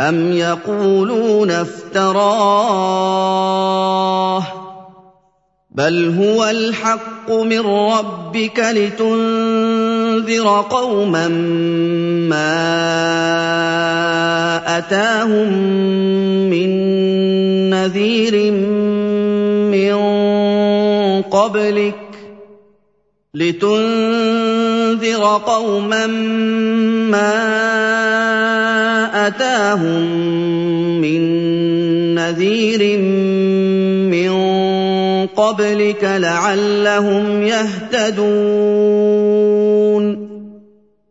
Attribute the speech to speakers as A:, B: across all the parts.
A: أَمْ يَقُولُونَ افْتَرَاهُ ۖ بَلْ هُوَ الْحَقُّ مِن رَّبِّكَ لِتُنذِرَ قَوْمًا مَّا أَتَاهُم مِّن نَّذِيرٍ مِّن قَبْلِكَ لِتُنذِرَ قَوْمًا مَّا أَتَاهُم مِّن نَّذِيرٍ مِّن قَبْلِكَ لَعَلَّهُمْ يَهْتَدُونَ.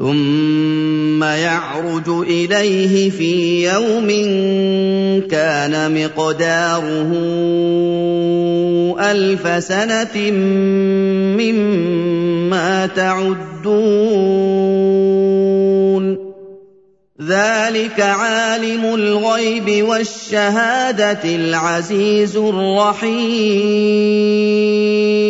A: ثُمَّ يَعْرُجُ إِلَيْهِ فِي يَوْمٍ كَانَ مِقْدَارُهُ أَلْفَ سَنَةٍ مِّمَّا تَعُدُّونَ. ذَٰلِكَ عَالِمُ الْغَيْبِ وَالشَّهَادَةِ الْعَزِيزُ الرَّحِيمُ.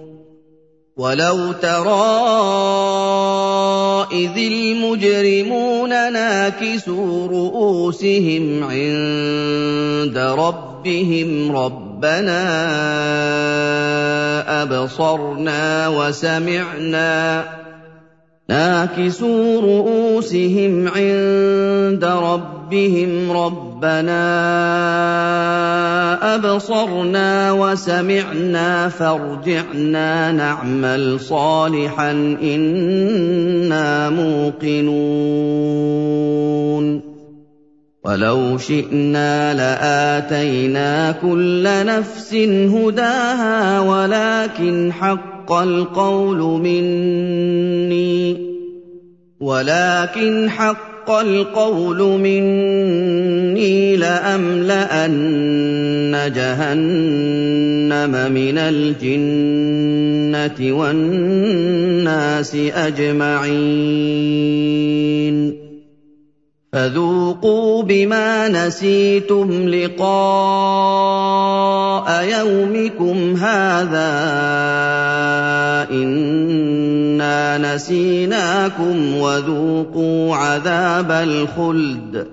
A: وَلَوْ تَرَىٰ إِذِ الْمُجْرِمُونَ نَاكِسُو رُءُوسِهِمْ عِندَ رَبِّهِمْ رَبَّنَا أَبْصَرْنَا وَسَمِعْنَا نَاكِسُو رُءُوسِهِمْ عِندَ رَبِّهِمْ رَبَّنَا أَبْصَرْنَا وَسَمِعْنَا فَارْجِعْنَا نَعْمَلْ صَالِحًا إِنَّا مُوقِنُونَ وَلَوْ شِئْنَا لَآتَيْنَا كُلَّ نَفْسٍ هُدَاهَا وَلَٰكِنْ حَقَّ الْقَوْلُ مِنِّي وَلَٰكِنْ حَقَّ الْقَوْلُ مِنِّي لَأَمْلَأَنَّ جَهَنَّمَ مِنَ الْجِنَّةِ وَالنَّاسِ أَجْمَعِينَ. فذوقوا بما نسيتم لقاء يومكم هذا نسيناكم وذوقوا عذاب الخلد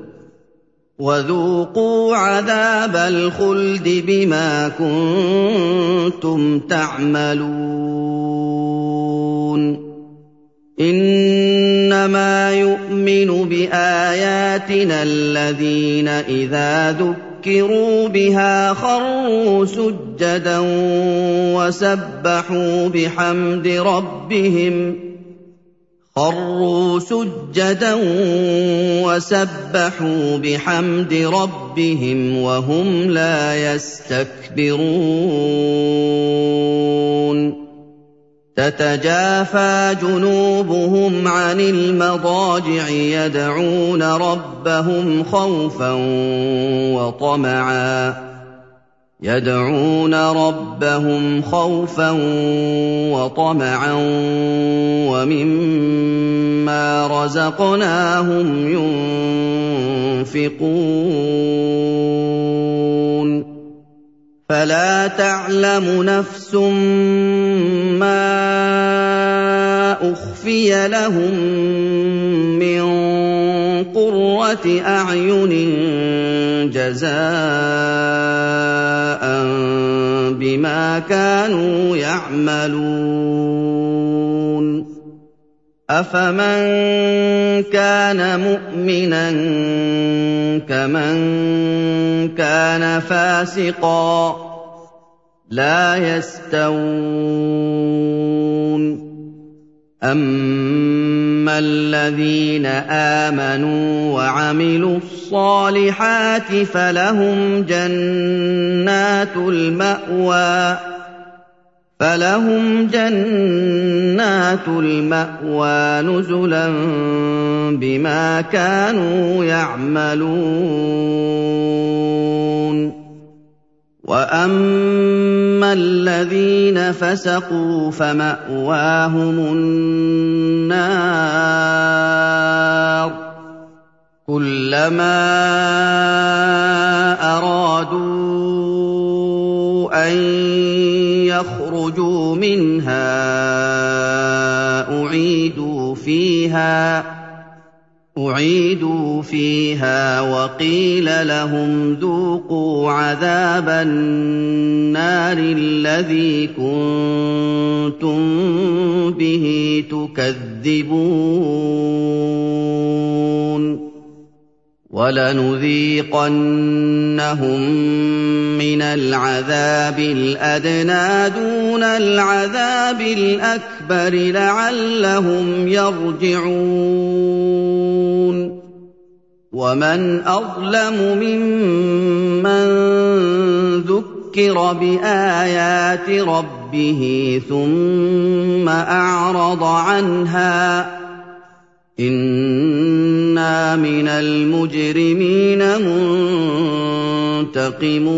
A: وذوقوا عذاب الخلد بما كنتم تعملون إنما يؤمن بآياتنا الذين إذا ذكروا بها خروا سجدا وسبحوا بحمد ربهم خروا سجدا وسبحوا بحمد ربهم وهم لا يستكبرون تتجافى جنوبهم عن المضاجع يدعون ربهم خوفا وطمعا. يدعون ربهم خوفا وطمعا ومما رزقناهم ينفقون. فلا تعلم نفس ما أخفي لهم من قرة أعين جزاء بما كانوا يعملون. افمن كان مؤمنا كمن كان فاسقا لا يستوون اما الذين امنوا وعملوا الصالحات فلهم جنات الماوى فلهم جنات المأوى نزلا بما كانوا يعملون. وأما الذين فسقوا فمأواهم النار. كلما أرادوا أن يخرجوا منها أعيدوا فيها أعيدوا فيها وقيل لهم ذوقوا عذاب النار الذي كنتم به تكذبون. ولنذيقنهم من العذاب الأدنى دون العذاب الأكبر لعلهم يرجعون. ومن أظلم ممن ذكر بآيات ربه ثم أعرض عنها أنا من المجرمين منتقمون.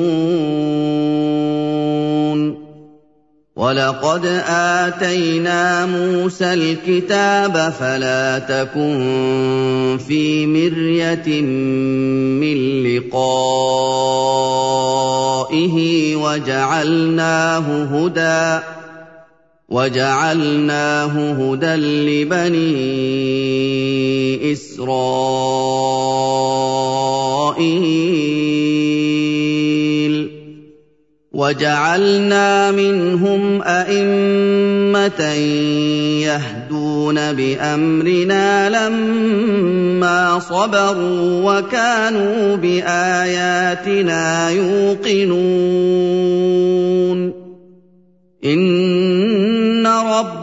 A: ولقد آتينا موسى الكتاب فلا تكن في مرية من لقائه وجعلناه هدى. وجعلناه هدى لبني إسرائيل. وجعلنا منهم أئمة يهدون بأمرنا لما صبروا وكانوا بآياتنا يوقنون.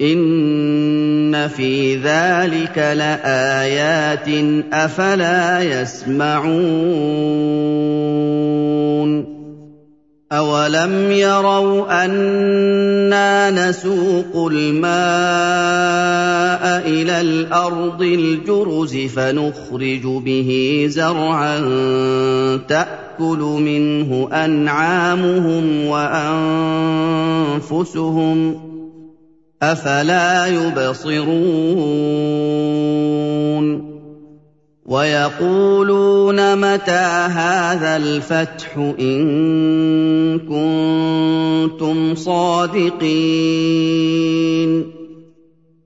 A: ان في ذلك لايات افلا يسمعون أَوَلَمْ يَرَوْا أَنَّا نَسُوقُ الْمَاءَ إِلَى الْأَرْضِ الْجُرُزِ فَنُخْرِجُ بِهِ زَرْعًا تَأْكُلُ مِنْهُ أَنْعَامُهُمْ وَأَنفُسُهُمْ ۖ أَفَلَا يُبْصِرُونَ وَيَقُولُونَ مَتَىٰ هَٰذَا الْفَتْحُ إِن كُنتُمْ صَادِقِينَ